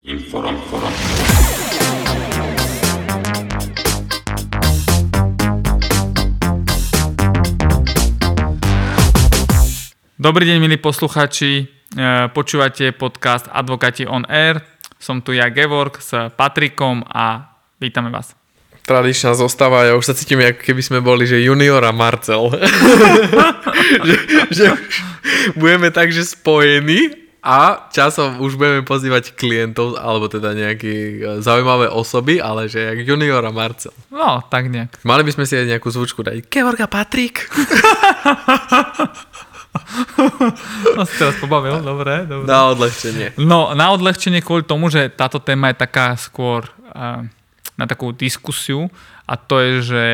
Inform, inform. Dobrý deň, milí posluchači. E, Počúvate podcast Advokati on Air. Som tu ja, Gevorg, s Patrikom a vítame vás. Tradičná zostava, ja už sa cítim, ako keby sme boli, že junior a Marcel. že, že budeme takže spojení a časom už budeme pozývať klientov, alebo teda nejaké e, zaujímavé osoby, ale že jak junior a Marcel. No, tak nejak. Mali by sme si aj nejakú zvučku dať. Gevorg a Patrik. No si teraz pobavil, dobre, dobre. Na odlehčenie. No, na odľahčenie kvôli tomu, že táto téma je taká skôr uh, na takú diskusiu a to je, že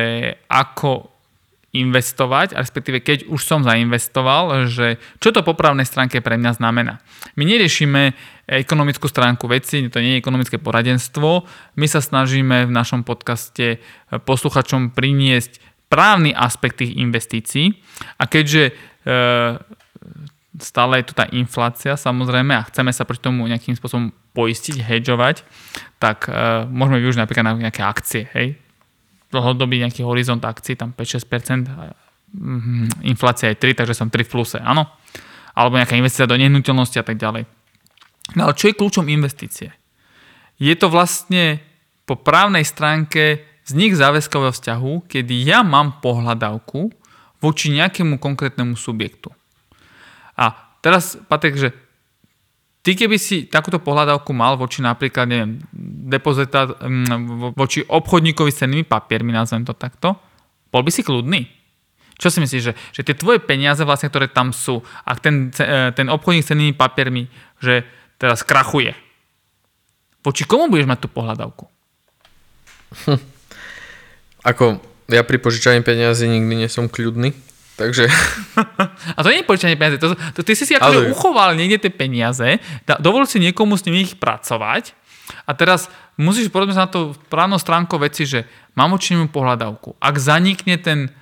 ako investovať, respektíve keď už som zainvestoval, že čo to po právnej stránke pre mňa znamená. My neriešime ekonomickú stránku veci, to nie je ekonomické poradenstvo, my sa snažíme v našom podcaste posluchačom priniesť právny aspekt tých investícií a keďže e, stále je tu tá inflácia samozrejme a chceme sa proti tomu nejakým spôsobom poistiť, hedžovať, tak e, môžeme využiť napríklad na nejaké akcie, hej. Dlhodobý nejaký horizont akcií, tam 5-6%, a, mm, inflácia je 3, takže som 3 v pluse, áno. Alebo nejaká investícia do nehnuteľnosti a tak ďalej. No ale čo je kľúčom investície? Je to vlastne po právnej stránke vznik záväzkového vzťahu, kedy ja mám pohľadavku voči nejakému konkrétnnemu subjektu. A teraz, Patrik, že ty keby si takúto pohľadavku mal voči napríklad, neviem, depozita, mm, voči obchodníkovi s cennými papiermi, nazvem to takto, bol by si kľudný? Čo si myslíš, že, že tie tvoje peniaze vlastne, ktoré tam sú, ak ten, ce- ten obchodník s cennými papiermi, že teraz krachuje, voči komu budeš mať tú pohľadavku? Ako ja pri požičaní peniazy nikdy nesom kľudný, takže A to nie je požičanie peniaze, to, to, ty si si akože uchoval niekde tie peniaze, da, dovol si niekomu s nimi ich pracovať a teraz musíš porozumieť sa na to právnou stránkou veci, že mám voči nemu pohľadavku. Ak zanikne ten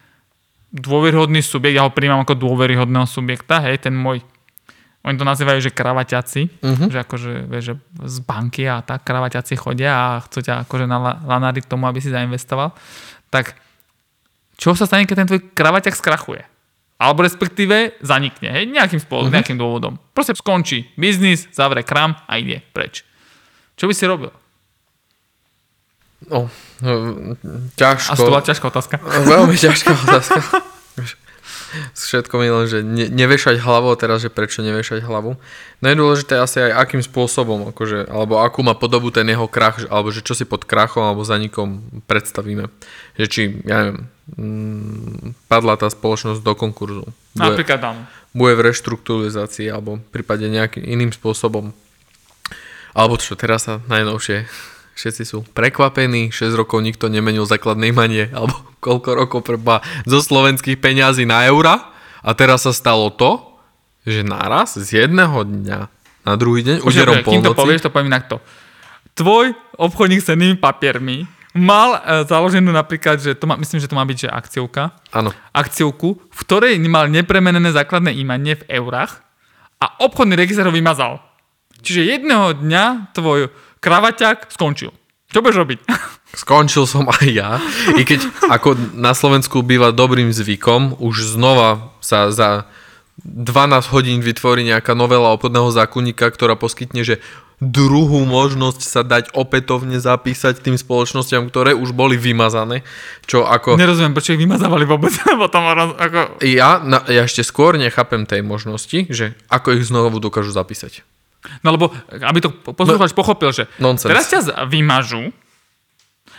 dôveryhodný subjekt, ja ho príjmam ako dôveryhodného subjekta, hej, ten môj oni to nazývajú, že kravaťaci, uh-huh. že akože, vieš, že z banky a tak kravaťaci chodia a chcú ťa akože nala- lanáriť k tomu, aby si zainvestoval, tak čo sa stane, keď ten tvoj kravaťak skrachuje? Alebo respektíve zanikne, hej, nejakým spôsobom, uh-huh. nejakým dôvodom. Proste skončí biznis, zavre kram a ide preč. Čo by si robil? no, A ťažko. to bola ťažká otázka. Veľmi ťažká otázka. Všetko mi len, že ne, nevešať hlavu a teraz, že prečo nevešať hlavu. No je dôležité asi aj akým spôsobom, akože, alebo akú má podobu ten jeho krach, alebo že čo si pod krachom alebo zanikom predstavíme. Že či, ja neviem, mm, padla tá spoločnosť do konkurzu. Bude, Napríklad áno. bude v reštrukturalizácii alebo prípade nejakým iným spôsobom. Alebo čo teraz sa najnovšie všetci sú prekvapení, 6 rokov nikto nemenil základné imanie, alebo koľko rokov preba zo slovenských peňazí na eura a teraz sa stalo to, že naraz z jedného dňa na druhý deň, úderom Počkaj, kým to polnoci, povieš, to poviem takto. Tvoj obchodník s cennými papiermi mal e, založenú napríklad, že to má, myslím, že to má byť, že akciovka, áno, akciovku, v ktorej mal nepremenené základné imanie v eurách a obchodný register ho vymazal. Čiže jedného dňa tvoj kravaťák skončil. Čo budeš robiť? skončil som aj ja, i keď ako na Slovensku býva dobrým zvykom, už znova sa za 12 hodín vytvorí nejaká novela obchodného zákonníka, ktorá poskytne, že druhú možnosť sa dať opätovne zapísať tým spoločnosťam, ktoré už boli vymazané. Čo ako... Nerozumiem, prečo ich vymazávali vôbec. Potom ako... Ja, na, ja ešte skôr nechápem tej možnosti, že ako ich znovu dokážu zapísať. No lebo, aby to poslucháč pochopil, že Nonsense. teraz ťa vymažú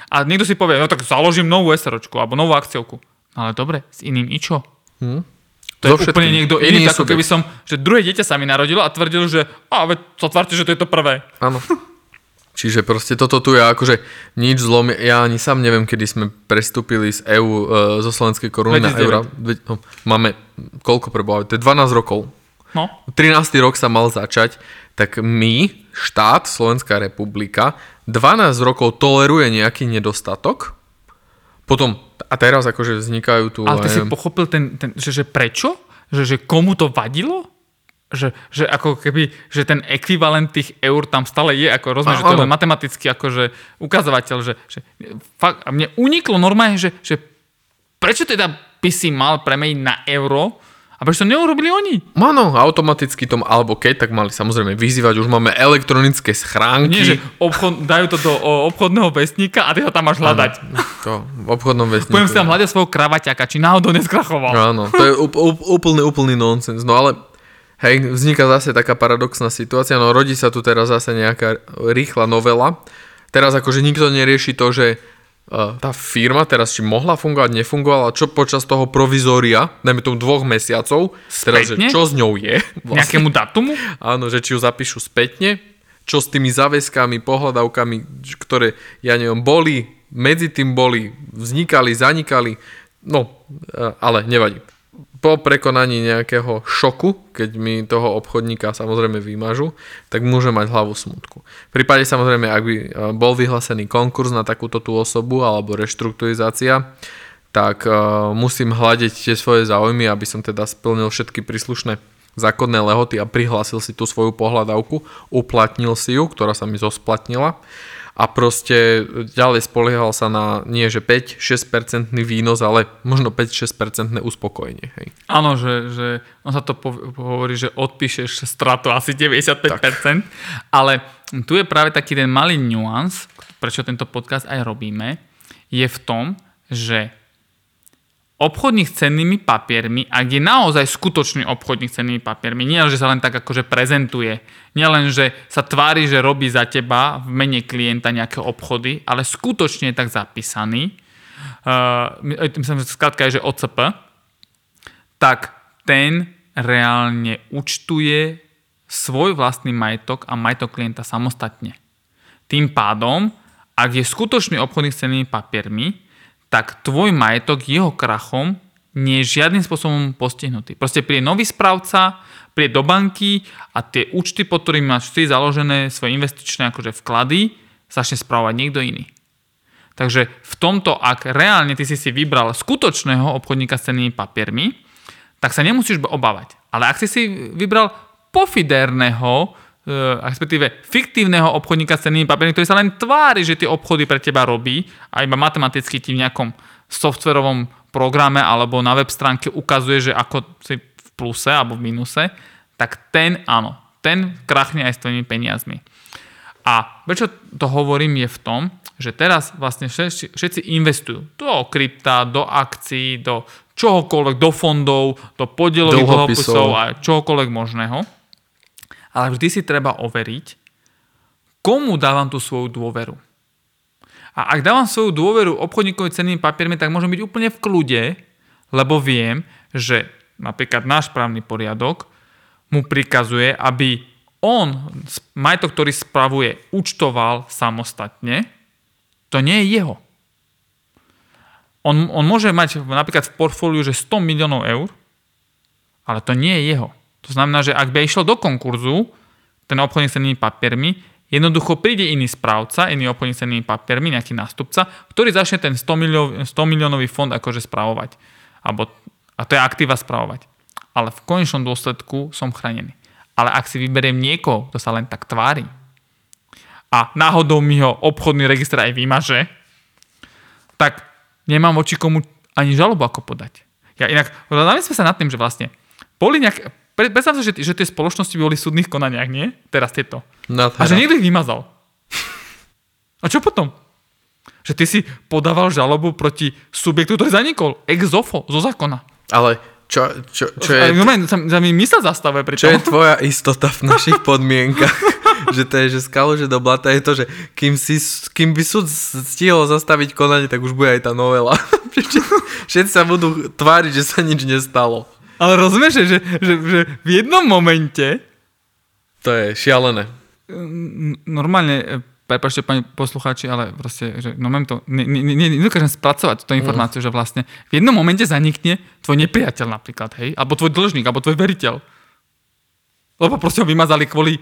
a niekto si povie, no tak založím novú SROčku alebo novú akciovku. No ale dobre, s iným i čo? Hm? To je So úplne všetkým. niekto Iný iný, ako keby som, že druhé dieťa sa mi narodilo a tvrdil, že a veď sa tvárte, že to je to prvé. Áno. Čiže proste toto tu je akože nič zlom. Ja ani sám neviem, kedy sme prestúpili z EU, e, zo slovenskej koruny na 2009. euro. No, máme koľko preboha? To je 12 rokov. No, 13. rok sa mal začať, tak my, štát, Slovenská republika, 12 rokov toleruje nejaký nedostatok, potom, a teraz akože vznikajú tu... ale ty ja si pochopil, ten, ten, že, že prečo? Že, že komu to vadilo? že, že ako keby, že ten ekvivalent tých eur tam stále je, ako rozumieš, že to je len matematicky akože ukazovateľ, že, že fakt, a mne uniklo normálne, že, že prečo teda by si mal premeniť na euro, a prečo to neurobili oni? Áno, automaticky tom, alebo keď, tak mali samozrejme vyzývať, už máme elektronické schránky. Nie, že obchod, dajú to do o, obchodného vestníka a ty ho tam máš hľadať. Áno, to, v obchodnom vestníku. Poviem si tam hľadať svojho kravaťaka, či náhodou neskrachoval. Áno, to je úp, úp, úplný, úplný nonsens. No ale hej, vzniká zase taká paradoxná situácia, no rodí sa tu teraz zase nejaká rýchla novela. Teraz akože nikto nerieši to, že tá firma teraz či mohla fungovať, nefungovala, čo počas toho provizória, najmä tomu dvoch mesiacov, teraz, že čo s ňou je. Vlastne. Nejakému datumu? Áno, že či ju zapíšu spätne, čo s tými záväzkami, pohľadavkami, ktoré, ja neviem, boli, medzi tým boli, vznikali, zanikali, no, ale nevadí po prekonaní nejakého šoku, keď mi toho obchodníka samozrejme vymažu, tak môže mať hlavu smutku. V prípade samozrejme, ak by e, bol vyhlásený konkurs na takúto tú osobu alebo reštrukturizácia, tak uh, musím hľadiť tie svoje záujmy, aby som teda splnil všetky príslušné zákonné lehoty a prihlásil si tú svoju pohľadavku, uplatnil si ju, ktorá sa mi zosplatnila a proste ďalej spoliehal sa na nie že 5-6% výnos, ale možno 5-6% uspokojenie. Hej. Áno, že, že on sa to hovorí, že odpíšeš stratu asi 95%, tak. ale tu je práve taký ten malý nuans, prečo tento podcast aj robíme, je v tom, že obchodník s cennými papiermi, ak je naozaj skutočný obchodník s cennými papiermi, nie len, že sa len tak akože prezentuje, nie len, že sa tvári, že robí za teba v mene klienta nejaké obchody, ale skutočne je tak zapísaný, uh, myslím, že skrátka je, že OCP, tak ten reálne účtuje svoj vlastný majetok a majetok klienta samostatne. Tým pádom, ak je skutočný obchodník s cennými papiermi, tak tvoj majetok jeho krachom nie je žiadnym spôsobom postihnutý. Proste príde nový správca, príde do banky a tie účty, pod ktorými máš ty založené svoje investičné akože vklady, začne správovať niekto iný. Takže v tomto, ak reálne ty si si vybral skutočného obchodníka s cennými papiermi, tak sa nemusíš obávať. Ale ak si si vybral pofiderného, respektíve fiktívneho obchodníka s cennými papiermi, ktorý sa len tvári, že tie obchody pre teba robí a iba matematicky ti v nejakom softverovom programe alebo na web stránke ukazuje, že ako si v pluse alebo v minuse, tak ten áno, ten krachne aj s tvojimi peniazmi. A prečo to hovorím je v tom, že teraz vlastne všetci, všetci investujú do krypta, do akcií, do čohokoľvek, do fondov, do podielových dlhopisov a čohokoľvek možného ale vždy si treba overiť, komu dávam tú svoju dôveru. A ak dávam svoju dôveru obchodníkovi cennými papiermi, tak môžem byť úplne v kľude, lebo viem, že napríklad náš právny poriadok mu prikazuje, aby on majetok, ktorý spravuje, účtoval samostatne, to nie je jeho. On, on môže mať napríklad v portfóliu, že 100 miliónov eur, ale to nie je jeho. To znamená, že ak by išiel do konkurzu, ten obchodník s cennými papiermi, jednoducho príde iný správca, iný obchodník s cennými papiermi, nejaký nástupca, ktorý začne ten 100, milió, 100 miliónový fond akože správovať. Alebo, a to je aktíva správovať. Ale v konečnom dôsledku som chránený. Ale ak si vyberiem niekoho, kto sa len tak tvári a náhodou mi ho obchodný register aj vymaže, tak nemám voči komu ani žalobu ako podať. Ja inak, zamyslíme sa nad tým, že vlastne boli nejak, Predstav si, že, že tie spoločnosti boli v súdnych konaniach, nie? Teraz tieto. No, a že niekto ich vymazal. A čo potom? Že ty si podával žalobu proti subjektu, ktorý zanikol. Ex ofo, zo zákona. Ale čo, čo, čo je... No, sa, sa mi mysle zastavuje pri Čo je tvoja istota v našich podmienkach? že to je, že skalo, že do blata je to, že kým, si, kým by súd stihol zastaviť konanie, tak už bude aj tá novela. Všetci sa budú tváriť, že sa nič nestalo. Ale rozumieš, že, že, že, v jednom momente... To je šialené. Normálne, e, prepačte pani poslucháči, ale proste, že no to, ne, ne, ne, nedokážem spracovať túto mm. informáciu, mm. že vlastne v jednom momente zanikne tvoj nepriateľ napríklad, hej, alebo tvoj dlžník, alebo tvoj veriteľ. Lebo proste ho vymazali kvôli,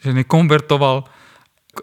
že nekonvertoval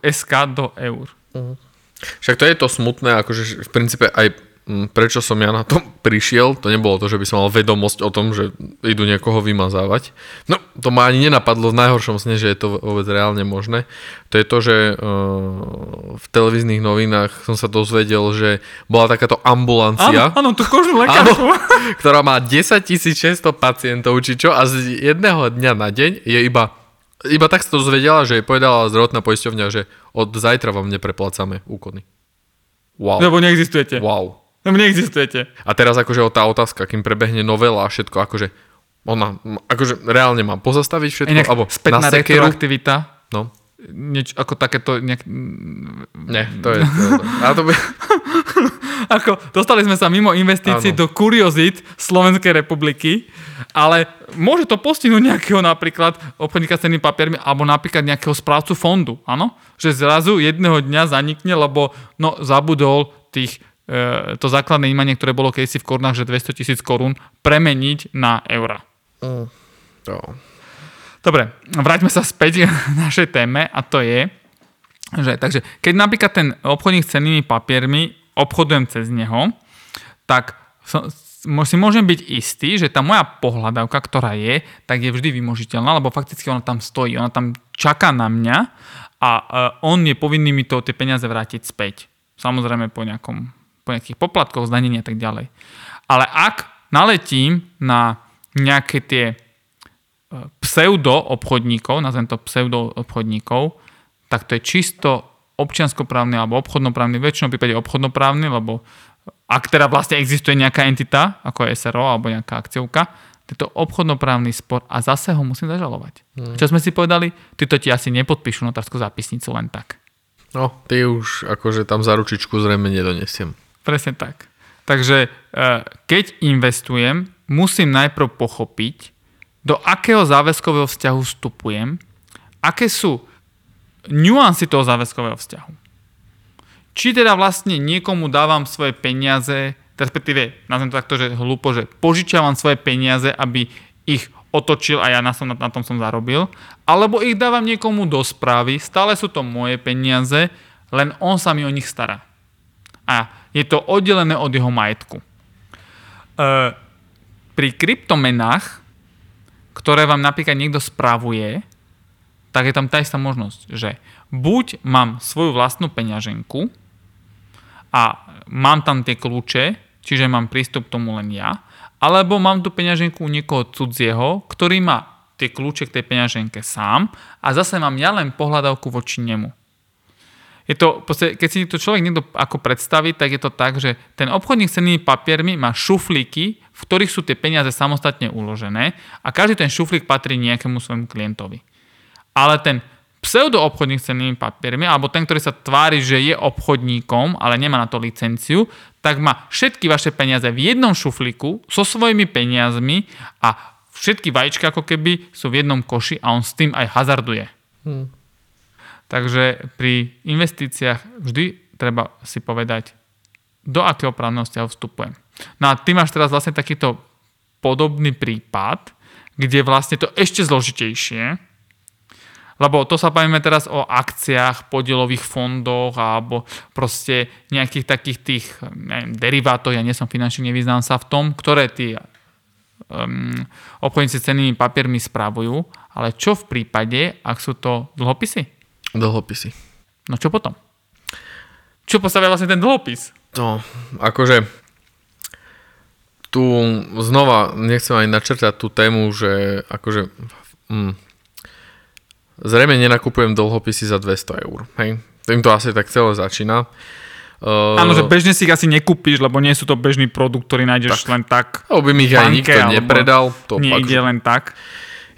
SK do eur. Mm. Však to je to smutné, akože v princípe aj prečo som ja na tom prišiel, to nebolo to, že by som mal vedomosť o tom, že idú niekoho vymazávať. No, to ma ani nenapadlo v najhoršom sne, že je to vôbec reálne možné. To je to, že uh, v televíznych novinách som sa dozvedel, že bola takáto ambulancia. Áno, áno tú kožnú lekárku. Áno, ktorá má 10 600 pacientov, či čo, a z jedného dňa na deň je iba iba tak sa to dozvedela, že povedala zdravotná poisťovňa, že od zajtra vám nepreplácame úkony. Wow. Lebo neexistujete. Wow. Lebo neexistujete. A teraz akože tá otázka, kým prebehne novela a všetko, akože ona, akože reálne mám pozastaviť všetko, Inak alebo spätná na retroaktivita. No. Nieč, ako takéto... Nejak... Nie, to je... To, to. A to by... ako, dostali sme sa mimo investícií do kuriozit Slovenskej republiky, ale môže to postihnúť nejakého napríklad obchodníka s cenými papiermi alebo napríklad nejakého správcu fondu, áno? Že zrazu jedného dňa zanikne, lebo no, zabudol tých to základné imanie, ktoré bolo kedysi v korunách, že 200 tisíc korún, premeniť na eura. Mm. To. Dobre, vráťme sa späť k našej téme a to je, že takže keď napríklad ten obchodník s cennými papiermi obchodujem cez neho, tak si môžem byť istý, že tá moja pohľadavka, ktorá je, tak je vždy vymožiteľná, lebo fakticky ona tam stojí, ona tam čaká na mňa a e, on je povinný mi to tie peniaze vrátiť späť. Samozrejme po, nejakom, po nejakých poplatkoch, zdanení a tak ďalej. Ale ak naletím na nejaké tie e, pseudo obchodníkov, nazvem to pseudo obchodníkov, tak to je čisto občianskoprávny alebo obchodnoprávny, v prípade obchodnoprávny, lebo ak teda vlastne existuje nejaká entita, ako je SRO alebo nejaká akciovka, je to obchodnoprávny spor a zase ho musím zažalovať. Hmm. Čo sme si povedali, to ti asi nepodpíšu notárskú zápisnicu len tak. No, ty už akože tam za ručičku zrejme nedonesiem. Presne tak. Takže e, keď investujem, musím najprv pochopiť, do akého záväzkového vzťahu vstupujem, aké sú nuancy toho záväzkového vzťahu. Či teda vlastne niekomu dávam svoje peniaze, respektíve, nazvem to takto, že hlúpo, že požičiavam svoje peniaze, aby ich otočil a ja na, som, na tom som zarobil, alebo ich dávam niekomu do správy, stále sú to moje peniaze, len on sa mi o nich stará. A je to oddelené od jeho majetku. E, pri kryptomenách, ktoré vám napríklad niekto spravuje, tak je tam tá istá možnosť, že buď mám svoju vlastnú peňaženku a mám tam tie kľúče, čiže mám prístup k tomu len ja, alebo mám tú peňaženku niekoho cudzieho, ktorý má tie kľúče k tej peňaženke sám a zase mám ja len pohľadavku voči nemu. Je to, keď si to človek niekto ako predstaví, tak je to tak, že ten obchodník s cennými papiermi má šuflíky, v ktorých sú tie peniaze samostatne uložené a každý ten šuflík patrí nejakému svojmu klientovi ale ten pseudoobchodník s cennými papiermi, alebo ten, ktorý sa tvári, že je obchodníkom, ale nemá na to licenciu, tak má všetky vaše peniaze v jednom šuflíku so svojimi peniazmi a všetky vajíčka ako keby sú v jednom koši a on s tým aj hazarduje. Hmm. Takže pri investíciách vždy treba si povedať, do akého právneho vzťahu vstupujem. No a ty máš teraz vlastne takýto podobný prípad, kde vlastne to ešte zložitejšie, lebo to sa bavíme teraz o akciách, podielových fondoch alebo proste nejakých takých tých neviem, derivátoch, ja nie som finančný, nevyznám sa v tom, ktoré tí um, obchodníci s cennými papiermi správujú, ale čo v prípade, ak sú to dlhopisy? Dlhopisy. No čo potom? Čo postavia vlastne ten dlhopis? No, akože tu znova nechcem aj načrtať tú tému, že akože mm, Zrejme nenakupujem dlhopisy za 200 eur. Hej? Tým to asi tak celé začína. Uh, Áno, že bežne si ich asi nekúpiš, lebo nie sú to bežný produkt, ktorý nájdeš tak. len tak. Alebo by mi ich aj nikto nepredal. To nie pak, ide len tak.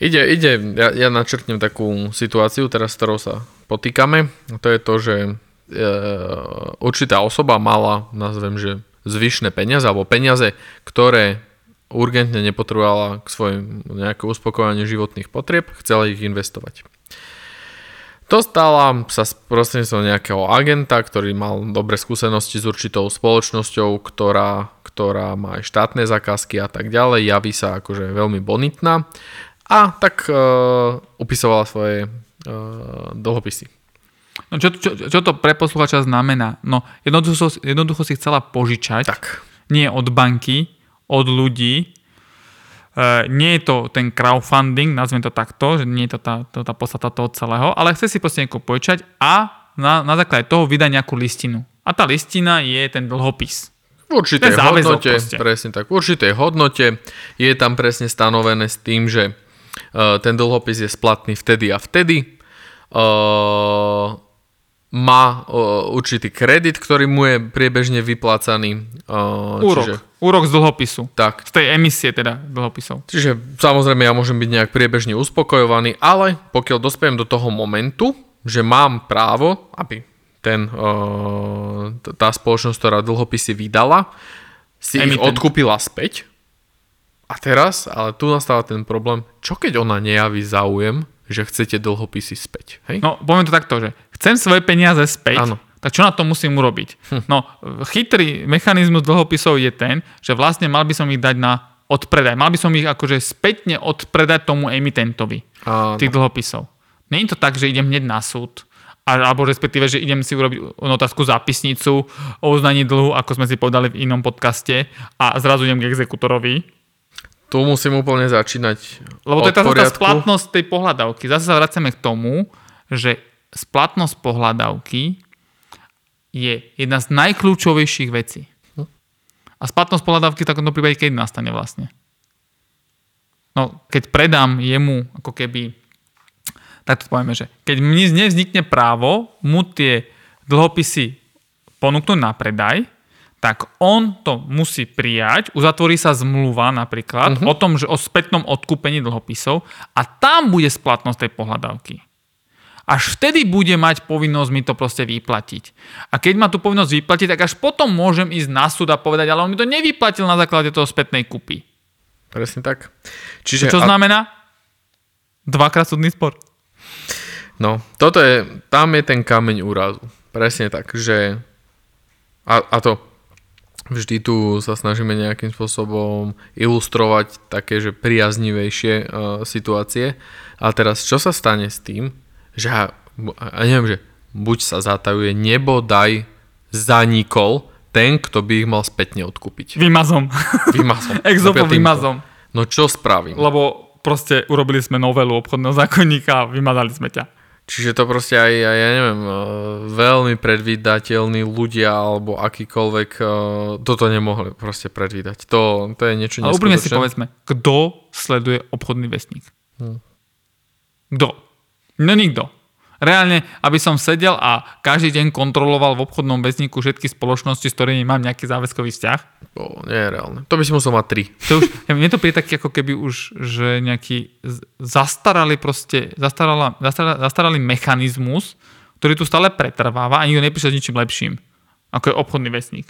Ide, ide, ja, ja načrtnem takú situáciu, teraz s ktorou sa potýkame. To je to, že e, určitá osoba mala, nazvem, že zvyšné peniaze, alebo peniaze, ktoré urgentne nepotrebovala k svojim nejakému uspokojaniu životných potrieb, chcela ich investovať. Dostala sa prostredníctvom nejakého agenta, ktorý mal dobré skúsenosti s určitou spoločnosťou, ktorá, ktorá má aj štátne zakázky a tak ďalej, javí sa akože veľmi bonitná a tak uh, upisovala svoje dlhopisy. No čo, čo, čo to pre posluchača znamená? No jednoducho, jednoducho si chcela požičať, Tak. nie od banky, od ľudí. E, nie je to ten crowdfunding, nazvem to takto, že nie je to tá, to, tá podstata toho celého, ale chce si proste niekoho požičať a na, na základe toho vydať nejakú listinu. A tá listina je ten dlhopis. V určitej hodnote, proste. presne tak, v určitej hodnote je tam presne stanovené s tým, že ten dlhopis je splatný vtedy a vtedy. Uh, má uh, určitý kredit, ktorý mu je priebežne vyplácaný. Úrok. Čiže, Úrok z dlhopisu. tak, Z tej emisie teda dlhopisov. čiže samozrejme ja môžem byť nejak priebežne uspokojovaný, ale pokiaľ dospiem do toho momentu, že mám právo, aby ten, tá spoločnosť, ktorá dlhopisy vydala, si ich Emitent. odkúpila späť. A teraz, ale tu nastáva ten problém, čo keď ona nejaví záujem, že chcete dlhopisy späť. Hej? No, poviem to takto, že chcem svoje peniaze späť, Áno. tak čo na to musím urobiť? No, chytrý mechanizmus dlhopisov je ten, že vlastne mal by som ich dať na odpredaj. Mal by som ich akože spätne odpredať tomu emitentovi Áno. tých dlhopisov. Není to tak, že idem hneď na súd, alebo respektíve, že idem si urobiť otázku zápisnicu o uznaní dlhu, ako sme si povedali v inom podcaste a zrazu idem k exekutorovi. Tu musím úplne začínať Lebo to je tá, tá splatnosť tej pohľadavky. Zase sa vracame k tomu, že splatnosť pohľadavky je jedna z najkľúčovejších vecí. A splatnosť pohľadavky v takomto prípade keď nastane vlastne? No, keď predám jemu ako keby tak to povieme, že keď mne nevznikne právo mu tie dlhopisy ponúknuť na predaj, tak on to musí prijať, uzatvorí sa zmluva napríklad uh-huh. o tom, že o spätnom odkúpení dlhopisov a tam bude splatnosť tej pohľadávky. Až vtedy bude mať povinnosť mi to proste vyplatiť. A keď má tú povinnosť vyplatiť, tak až potom môžem ísť na súd a povedať, ale on mi to nevyplatil na základe toho spätnej kúpy. Presne tak. Čiže, Čo a- znamená? Dvakrát súdny spor. No, toto je, tam je ten kameň úrazu. Presne tak, že a, a to vždy tu sa snažíme nejakým spôsobom ilustrovať také, že priaznivejšie uh, situácie. A teraz, čo sa stane s tým, že ja, ja neviem, že buď sa zatajuje, nebo daj zanikol ten, kto by ich mal spätne odkúpiť. Vymazom. Vymazom. Exopo vymazom. No čo spravím? Lebo proste urobili sme novelu obchodného zákonníka a vymazali sme ťa. Čiže to proste aj, aj ja neviem, eh, veľmi predvídateľní ľudia alebo akýkoľvek eh, toto nemohli proste predvídať. To, to je niečo Ale úprimne si povedzme, kto sleduje obchodný vestník? Hm. Kto? No nikto. Reálne, aby som sedel a každý deň kontroloval v obchodnom väzníku všetky spoločnosti, s ktorými mám nejaký záväzkový vzťah. To nie je reálne. To by si musel mať tri. To už, ja, mne to príde taký ako keby už, že nejaký z- zastaralý proste, zastarala, zastarala, zastaralý mechanizmus, ktorý tu stále pretrváva a nikto nepíše s ničím lepším, ako je obchodný vesník.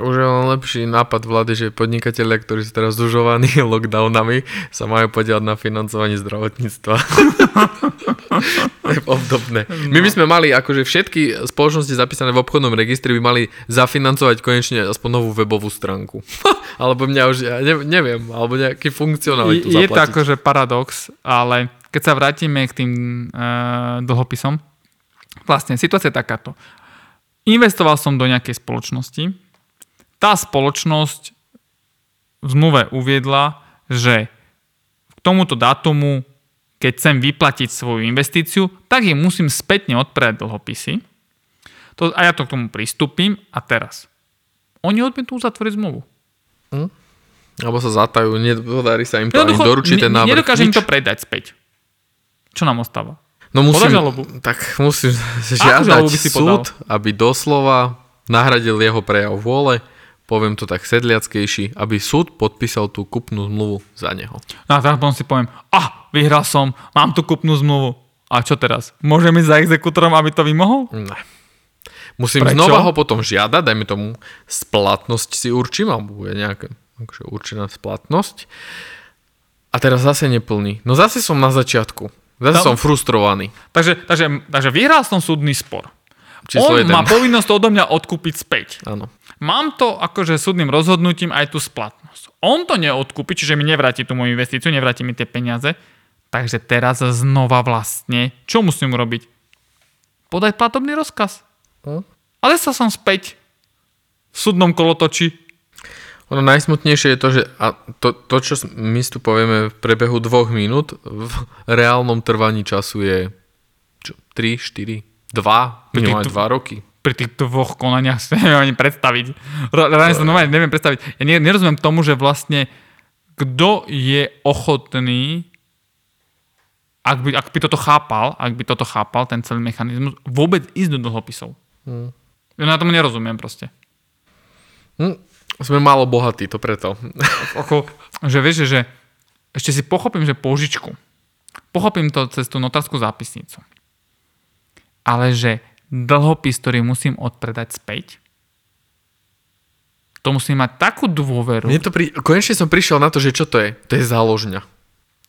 Už je len lepší nápad vlády, že podnikatelia, ktorí sú teraz zužovaní lockdownami, sa majú podielať na financovaní zdravotníctva. obdobné. My by sme mali, akože všetky spoločnosti zapísané v obchodnom registri by mali zafinancovať konečne aspoň novú webovú stránku. alebo mňa už, ja ne- neviem, alebo nejaký funkcionalitu Je, je to akože paradox, ale keď sa vrátime k tým uh, dlhopisom, vlastne situácia je takáto. Investoval som do nejakej spoločnosti, tá spoločnosť v zmluve uviedla, že k tomuto dátumu, keď chcem vyplatiť svoju investíciu, tak jej musím spätne odpredať dlhopisy. To, a ja to k tomu pristúpim a teraz. Oni odmietnú uzatvoriť zmluvu. Alebo sa zatajú, nepodarí sa im to ani Jednoducho, doručiť ten návrh. Nedokážem im to predať späť. Čo nám ostáva? No musím, tak musím žiadať súd, aby doslova nahradil jeho prejav vôle, poviem to tak sedliackejší, aby súd podpísal tú kupnú zmluvu za neho. No a teraz potom si poviem, ah, vyhral som, mám tu kupnú zmluvu. A čo teraz? Môžem ísť za exekútorom, aby to vymohol? Ne. Musím Prečo? znova ho potom žiadať, dajme tomu splatnosť si určím, alebo bude nejaká akože určená splatnosť. A teraz zase neplní. No zase som na začiatku. Zase No. som frustrovaný. Takže, takže, takže vyhral som súdny spor. Číslo On jeden. má povinnosť to odo mňa odkúpiť späť. Áno. Mám to akože súdnym rozhodnutím aj tú splatnosť. On to neodkúpi, čiže mi nevráti tú moju investíciu, nevráti mi tie peniaze. Takže teraz znova vlastne, čo musím urobiť? podaj platobný rozkaz. Hm? Ale sa som späť v súdnom kolotoči. Ono najsmutnejšie je to, že a to, to, čo my tu povieme v prebehu dvoch minút, v reálnom trvaní času je čo, 3, 4, 2, minimálne 2 roky. Pri tých dvoch konaniach si neviem ani predstaviť. Re- Reálne sa normálne neviem predstaviť. Ja ne- nerozumiem tomu, že vlastne kto je ochotný ak by, ak by toto chápal, ak by toto chápal, ten celý mechanizmus, vôbec ísť do dlhopisov. Hm. Ja na tomu nerozumiem proste. Hm, sme málo bohatí, to preto. Ako, že vieš, že, že ešte si pochopím, že požičku. Pochopím to cez tú notárskú zápisnicu. Ale že dlhopis, ktorý musím odpredať späť, to musím mať takú dôveru. Mne to pri... Konečne som prišiel na to, že čo to je. To je záložňa.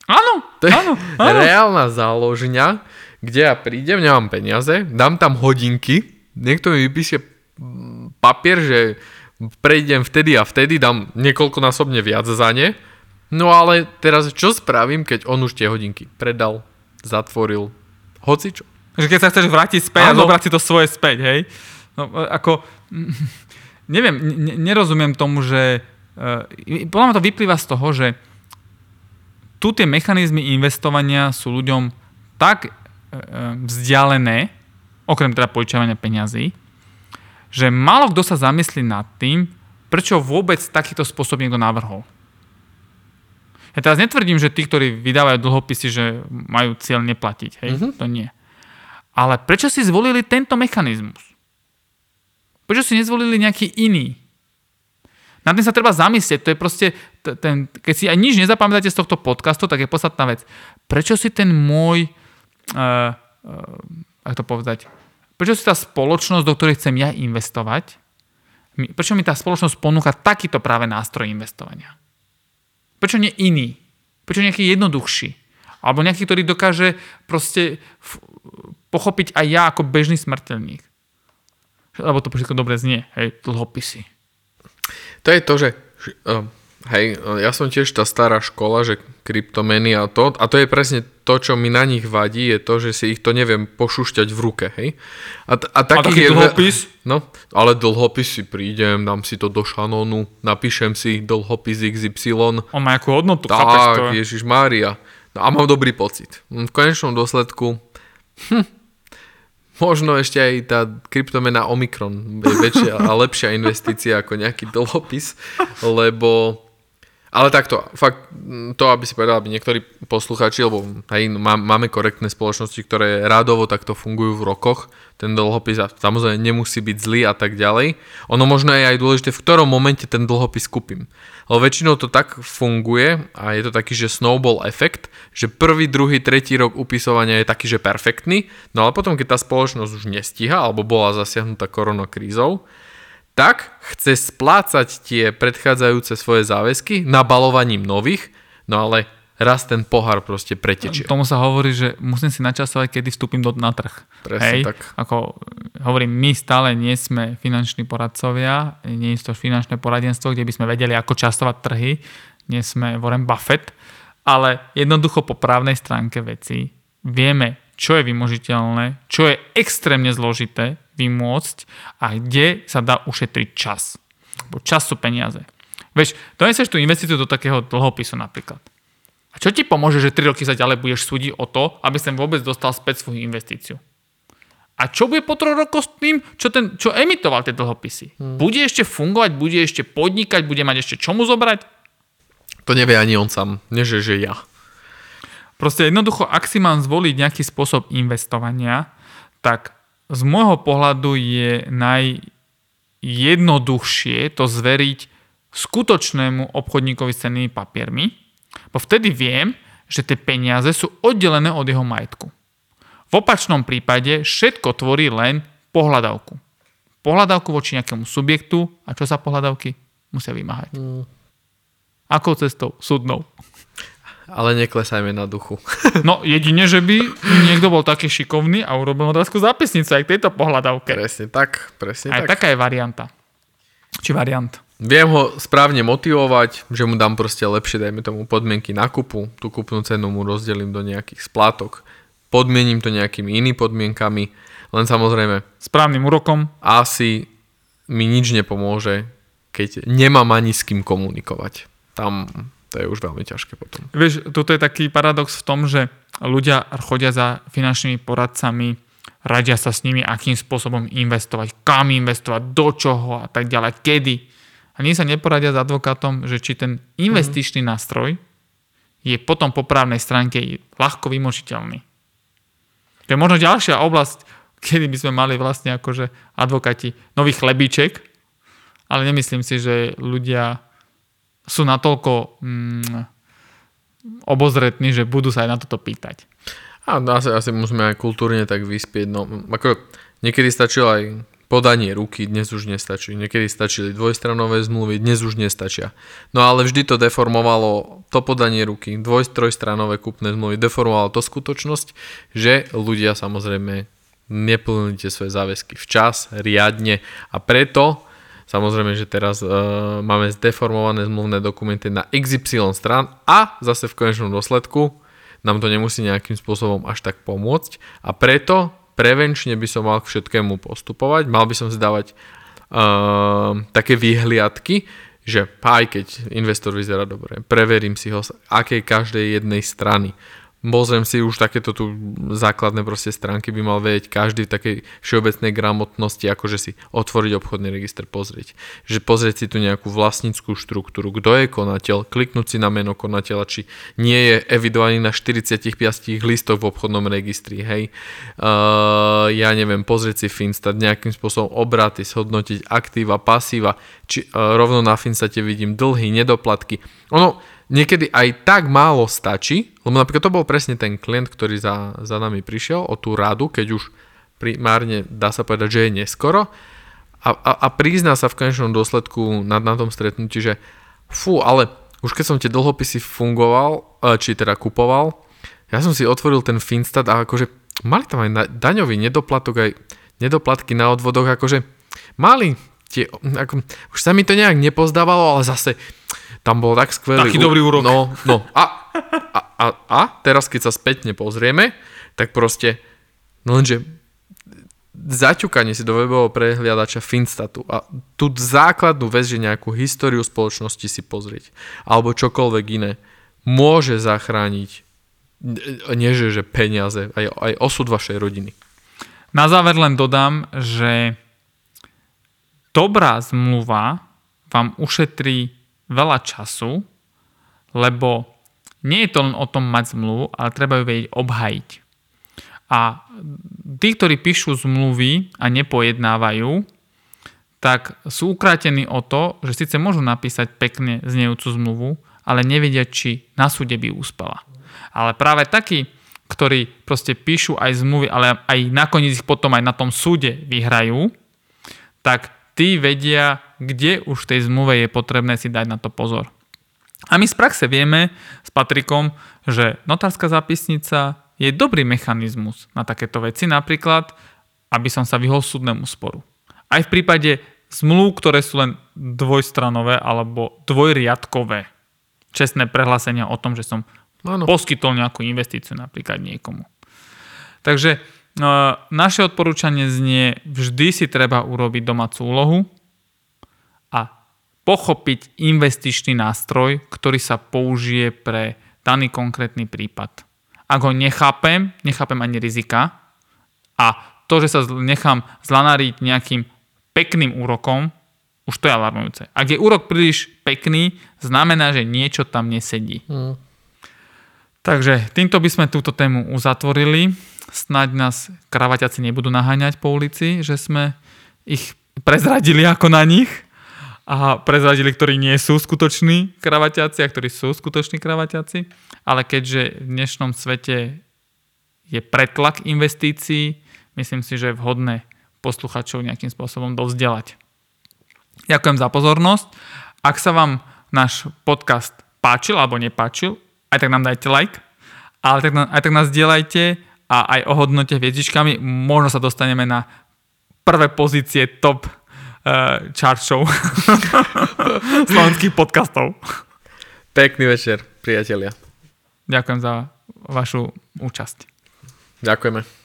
Áno, To je áno, áno. reálna záložňa, kde ja prídem, nemám peniaze, dám tam hodinky, niekto mi vypíše papier, že prejdem vtedy a vtedy, dám niekoľkonásobne viac za ne. No ale teraz čo spravím, keď on už tie hodinky predal, zatvoril, hoci čo. Že keď sa chceš vrátiť späť a Áno. zobrať si to svoje späť, hej? No, e, ako, neviem, ne, nerozumiem tomu, že uh, podľa mňa to vyplýva z toho, že tu tie mechanizmy investovania sú ľuďom tak uh, vzdialené, okrem teda požičiavania peňazí, že málo kto sa zamyslí nad tým, prečo vôbec takýto spôsob niekto navrhol. Ja teraz netvrdím, že tí, ktorí vydávajú dlhopisy, že majú cieľ neplatiť. Hej? Mhm. To nie. Ale prečo si zvolili tento mechanizmus? Prečo si nezvolili nejaký iný? Na tým sa treba zamyslieť. To je proste, ten, keď si aj nič nezapamätáte z tohto podcastu, tak je podstatná vec. Prečo si ten môj, uh, uh, ako to povedať, prečo si tá spoločnosť, do ktorej chcem ja investovať, prečo mi tá spoločnosť ponúka takýto práve nástroj investovania? Prečo nie iný? Prečo nejaký jednoduchší? Alebo nejaký, ktorý dokáže proste pochopiť aj ja ako bežný smrteľník. Lebo to všetko dobre znie, hej, dlhopisy. To je to, že uh, hej, ja som tiež tá stará škola, že kryptomeny a to, a to je presne to, čo mi na nich vadí, je to, že si ich to neviem pošušťať v ruke, hej. A, t- a, A taký je dlhopis? No, ale dlhopis si prídem, dám si to do šanonu, napíšem si dlhopis XY, On má akú hodnotu, tak, Ježiš Mária. No a mám dobrý pocit. V konečnom dôsledku hm, možno ešte aj tá kryptomena Omikron je väčšia a lepšia investícia ako nejaký dlhopis, lebo ale takto, fakt to, aby si povedal, aby niektorí posluchači, lebo hej, má, máme korektné spoločnosti, ktoré rádovo takto fungujú v rokoch, ten dlhopis a samozrejme nemusí byť zlý a tak ďalej. Ono možno je aj dôležité, v ktorom momente ten dlhopis kúpim. Lebo väčšinou to tak funguje a je to taký, že snowball efekt, že prvý, druhý, tretí rok upisovania je taký, že perfektný, no ale potom, keď tá spoločnosť už nestíha alebo bola zasiahnutá koronakrízou, tak chce splácať tie predchádzajúce svoje záväzky nabalovaním nových, no ale raz ten pohár proste pretečie. Tomu sa hovorí, že musím si načasovať, kedy vstúpim do, na trh. Presne Hej? tak. Ako hovorím, my stále nie sme finanční poradcovia, nie je to finančné poradenstvo, kde by sme vedeli, ako časovať trhy, nie sme Warren Buffett, ale jednoducho po právnej stránke veci vieme, čo je vymožiteľné, čo je extrémne zložité vymôcť a kde sa dá ušetriť čas. Bo čas sú peniaze. Vieš, doneseš tú investíciu do takého dlhopisu napríklad. A čo ti pomôže, že 3 roky sa ďalej budeš súdiť o to, aby sem vôbec dostal späť svoju investíciu? A čo bude po 3 rokoch s tým, čo, ten, čo emitoval tie dlhopisy? Hmm. Bude ešte fungovať, bude ešte podnikať, bude mať ešte čomu zobrať? To nevie ani on sám, nie že, že ja. Proste jednoducho, ak si mám zvoliť nejaký spôsob investovania, tak z môjho pohľadu je najjednoduchšie to zveriť skutočnému obchodníkovi s cennými papiermi, bo vtedy viem, že tie peniaze sú oddelené od jeho majetku. V opačnom prípade všetko tvorí len pohľadavku. Pohľadavku voči nejakému subjektu a čo sa pohľadavky musia vymáhať. Mm. Akou cestou? Súdnou. Ale neklesajme na duchu. No jedine, že by niekto bol taký šikovný a urobil otázku zápisnicu aj k tejto pohľadavke. presne tak, presne Aj tak. taká je varianta. Či variant. Viem ho správne motivovať, že mu dám proste lepšie, dajme tomu, podmienky nákupu, tú kúpnu cenu mu rozdelím do nejakých splátok, podmiením to nejakými inými podmienkami, len samozrejme Správnym úrokom. asi mi nič nepomôže, keď nemám ani s kým komunikovať. Tam to je už veľmi ťažké potom. Vieš, toto je taký paradox v tom, že ľudia chodia za finančnými poradcami, radia sa s nimi, akým spôsobom investovať, kam investovať, do čoho a tak ďalej, kedy. A nie sa neporadia s advokátom, že či ten investičný nástroj je potom po právnej stránke ľahko vymožiteľný. To je možno ďalšia oblasť, kedy by sme mali vlastne akože advokáti nový chlebíček, ale nemyslím si, že ľudia sú natoľko mm, obozretní, že budú sa aj na toto pýtať. A asi, asi musíme aj kultúrne tak vyspieť. No, ako niekedy stačilo aj podanie ruky, dnes už nestačí. Niekedy stačili dvojstranové zmluvy, dnes už nestačia. No ale vždy to deformovalo to podanie ruky, dvoj, trojstranové kupné zmluvy, deformovalo to skutočnosť, že ľudia samozrejme neplnili tie svoje záväzky včas, riadne a preto Samozrejme, že teraz uh, máme zdeformované zmluvné dokumenty na XY stran a zase v konečnom dôsledku nám to nemusí nejakým spôsobom až tak pomôcť. A preto prevenčne by som mal k všetkému postupovať, mal by som si dávať uh, také výhliadky, že aj keď investor vyzerá dobre, preverím si ho z akej každej jednej strany Pozriem si už takéto tu základné proste stránky by mal vedieť každý v takej všeobecnej gramotnosti, akože si otvoriť obchodný register, pozrieť. Že pozrieť si tu nejakú vlastníckú štruktúru, kto je konateľ, kliknúť si na meno konateľa, či nie je evidovaný na 45 listoch v obchodnom registri, hej. Uh, ja neviem, pozrieť si Finstat, nejakým spôsobom obraty, shodnotiť aktíva, pasíva, či uh, rovno na Finstate vidím dlhy, nedoplatky. Ono, niekedy aj tak málo stačí, lebo napríklad to bol presne ten klient, ktorý za, za nami prišiel o tú radu, keď už primárne dá sa povedať, že je neskoro. A, a, a prizná sa v konečnom dôsledku na, na tom stretnutí, že fú, ale už keď som tie dlhopisy fungoval, e, či teda kupoval, ja som si otvoril ten Finstat a akože mali tam aj daňový nedoplatok, aj nedoplatky na odvodoch, akože mali tie, ako, už sa mi to nejak nepozdávalo, ale zase tam bol tak skvelý... Taký dobrý úrok. No, no. A, a, a, a teraz, keď sa spätne pozrieme, tak proste, no lenže zaťukanie si do webového prehliadača Finstatu a tú základnú vec, že nejakú históriu spoločnosti si pozrieť, alebo čokoľvek iné, môže zachrániť nie že, že peniaze, aj, aj osud vašej rodiny. Na záver len dodám, že dobrá zmluva vám ušetrí veľa času, lebo nie je to len o tom mať zmluvu, ale treba ju vedieť obhajiť. A tí, ktorí píšu zmluvy a nepojednávajú, tak sú ukrátení o to, že síce môžu napísať pekne znejúcu zmluvu, ale nevedia, či na súde by úspela. Ale práve takí, ktorí proste píšu aj zmluvy, ale aj nakoniec ich potom aj na tom súde vyhrajú, tak tí vedia, kde už v tej zmluve je potrebné si dať na to pozor. A my z praxe vieme s Patrikom, že notárska zápisnica je dobrý mechanizmus na takéto veci, napríklad, aby som sa vyhol súdnemu sporu. Aj v prípade zmluv, ktoré sú len dvojstranové alebo dvojriadkové. Čestné prehlásenia o tom, že som ano. poskytol nejakú investíciu napríklad niekomu. Takže No, naše odporúčanie znie, vždy si treba urobiť domácu úlohu a pochopiť investičný nástroj, ktorý sa použije pre daný konkrétny prípad. Ak ho nechápem, nechápem ani rizika a to, že sa nechám zlanariť nejakým pekným úrokom, už to je alarmujúce. Ak je úrok príliš pekný, znamená, že niečo tam nesedí. Hmm. Takže týmto by sme túto tému uzatvorili snáď nás kravaťaci nebudú naháňať po ulici, že sme ich prezradili ako na nich a prezradili, ktorí nie sú skutoční kravaťaci a ktorí sú skutoční kravaťaci. Ale keďže v dnešnom svete je pretlak investícií, myslím si, že je vhodné posluchačov nejakým spôsobom dovzdelať. Ďakujem za pozornosť. Ak sa vám náš podcast páčil alebo nepáčil, aj tak nám dajte like, ale tak, aj tak nás dielajte a aj ohodnote hviezdičkami. Možno sa dostaneme na prvé pozície top uh, chart show slovenských podcastov. Pekný večer, priatelia. Ďakujem za vašu účasť. Ďakujeme.